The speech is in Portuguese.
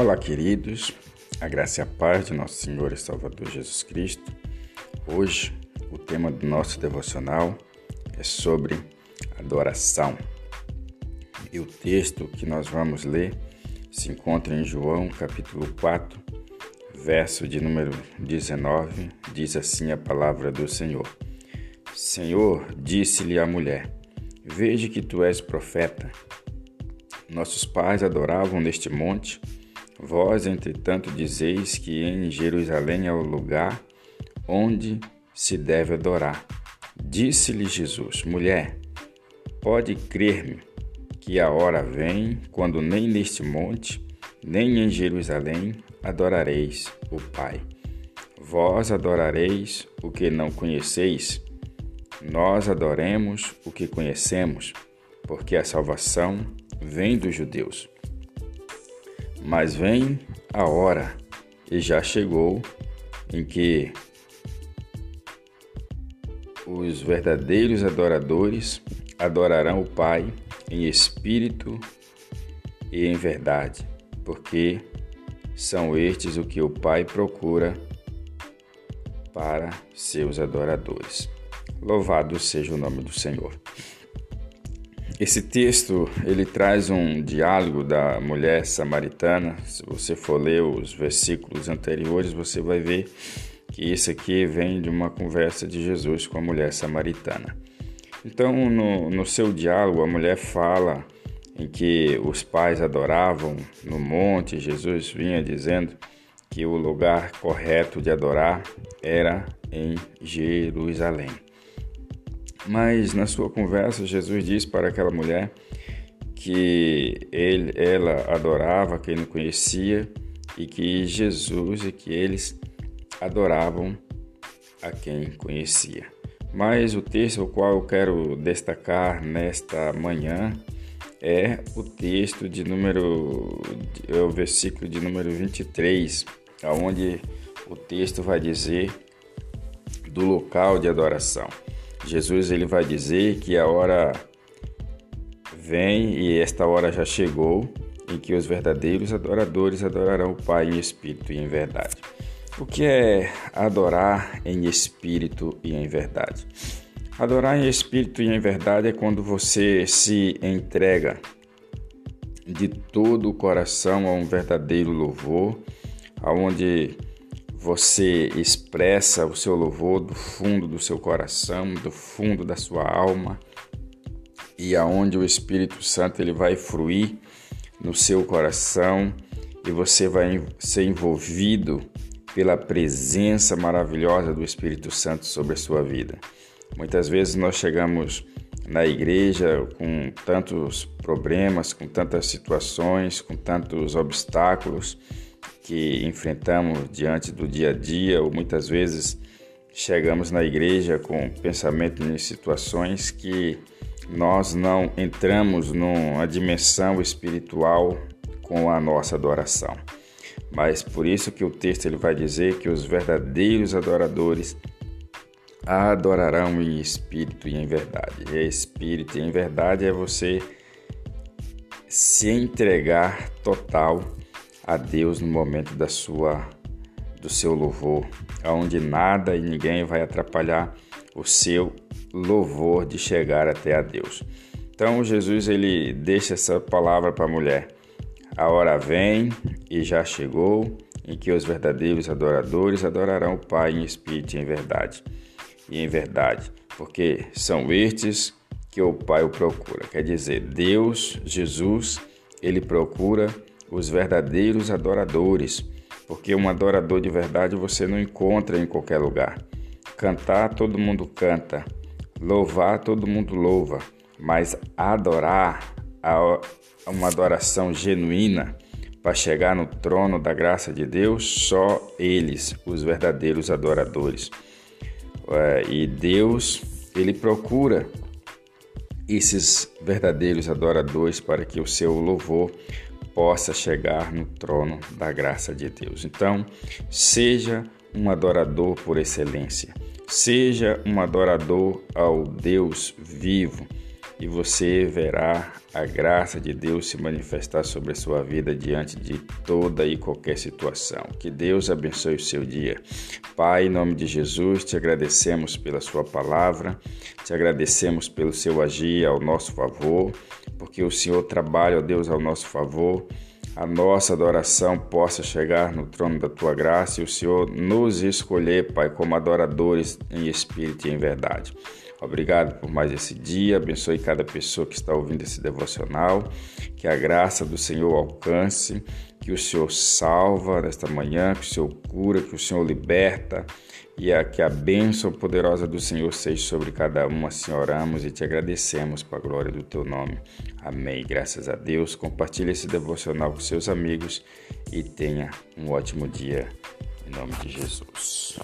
Olá, queridos, a graça e a paz de nosso Senhor e Salvador Jesus Cristo. Hoje, o tema do nosso devocional é sobre adoração. E o texto que nós vamos ler se encontra em João, capítulo 4, verso de número 19. Diz assim a palavra do Senhor: Senhor, disse-lhe a mulher: Veja que tu és profeta. Nossos pais adoravam neste monte Vós, entretanto, dizeis que em Jerusalém é o lugar onde se deve adorar. Disse-lhe Jesus: Mulher, pode crer-me que a hora vem quando nem neste monte, nem em Jerusalém adorareis o Pai. Vós adorareis o que não conheceis, nós adoremos o que conhecemos, porque a salvação vem dos judeus. Mas vem a hora, e já chegou, em que os verdadeiros adoradores adorarão o Pai em espírito e em verdade, porque são estes o que o Pai procura para seus adoradores. Louvado seja o nome do Senhor. Esse texto ele traz um diálogo da mulher samaritana. Se você for ler os versículos anteriores, você vai ver que isso aqui vem de uma conversa de Jesus com a mulher samaritana. Então, no, no seu diálogo, a mulher fala em que os pais adoravam no monte. Jesus vinha dizendo que o lugar correto de adorar era em Jerusalém. Mas na sua conversa, Jesus disse para aquela mulher que ele, ela adorava quem não conhecia e que Jesus e que eles adoravam a quem conhecia. Mas o texto ao qual eu quero destacar nesta manhã é o texto de número, é o versículo de número 23, aonde o texto vai dizer do local de adoração. Jesus ele vai dizer que a hora vem e esta hora já chegou em que os verdadeiros adoradores adorarão o Pai em espírito e em verdade. O que é adorar em espírito e em verdade? Adorar em espírito e em verdade é quando você se entrega de todo o coração a um verdadeiro louvor, aonde você expressa o seu louvor do fundo do seu coração, do fundo da sua alma, e aonde o Espírito Santo ele vai fruir no seu coração e você vai ser envolvido pela presença maravilhosa do Espírito Santo sobre a sua vida. Muitas vezes nós chegamos na igreja com tantos problemas, com tantas situações, com tantos obstáculos, que enfrentamos diante do dia a dia, ou muitas vezes chegamos na igreja com pensamento em situações que nós não entramos numa dimensão espiritual com a nossa adoração. Mas por isso que o texto ele vai dizer que os verdadeiros adoradores adorarão em espírito e em verdade. E espírito e em verdade é você se entregar total a Deus no momento da sua do seu louvor, aonde nada e ninguém vai atrapalhar o seu louvor de chegar até a Deus. Então Jesus ele deixa essa palavra para a mulher. A hora vem e já chegou em que os verdadeiros adoradores adorarão o Pai em espírito e em verdade. E em verdade, porque são estes que o Pai o procura. Quer dizer, Deus, Jesus, ele procura os verdadeiros adoradores, porque um adorador de verdade você não encontra em qualquer lugar. Cantar, todo mundo canta, louvar, todo mundo louva, mas adorar, uma adoração genuína, para chegar no trono da graça de Deus, só eles, os verdadeiros adoradores. É, e Deus, ele procura esses verdadeiros adoradores para que o seu louvor possa chegar no trono da graça de Deus. Então, seja um adorador por excelência, seja um adorador ao Deus vivo, e você verá a graça de Deus se manifestar sobre a sua vida diante de toda e qualquer situação. Que Deus abençoe o seu dia. Pai, em nome de Jesus, te agradecemos pela sua palavra, te agradecemos pelo seu agir ao nosso favor, porque o Senhor trabalha, ó Deus, ao nosso favor a nossa adoração possa chegar no trono da tua graça e o Senhor nos escolher, Pai, como adoradores em espírito e em verdade. Obrigado por mais esse dia. Abençoe cada pessoa que está ouvindo esse devocional. Que a graça do Senhor alcance, que o Senhor salva nesta manhã, que o Senhor cura, que o Senhor liberta e a, que a bênção poderosa do Senhor seja sobre cada um. Assim oramos e te agradecemos para a glória do teu nome. Amém. Graças a Deus. Compartilhe esse devocional com seus amigos e tenha um ótimo dia. Em nome de Jesus.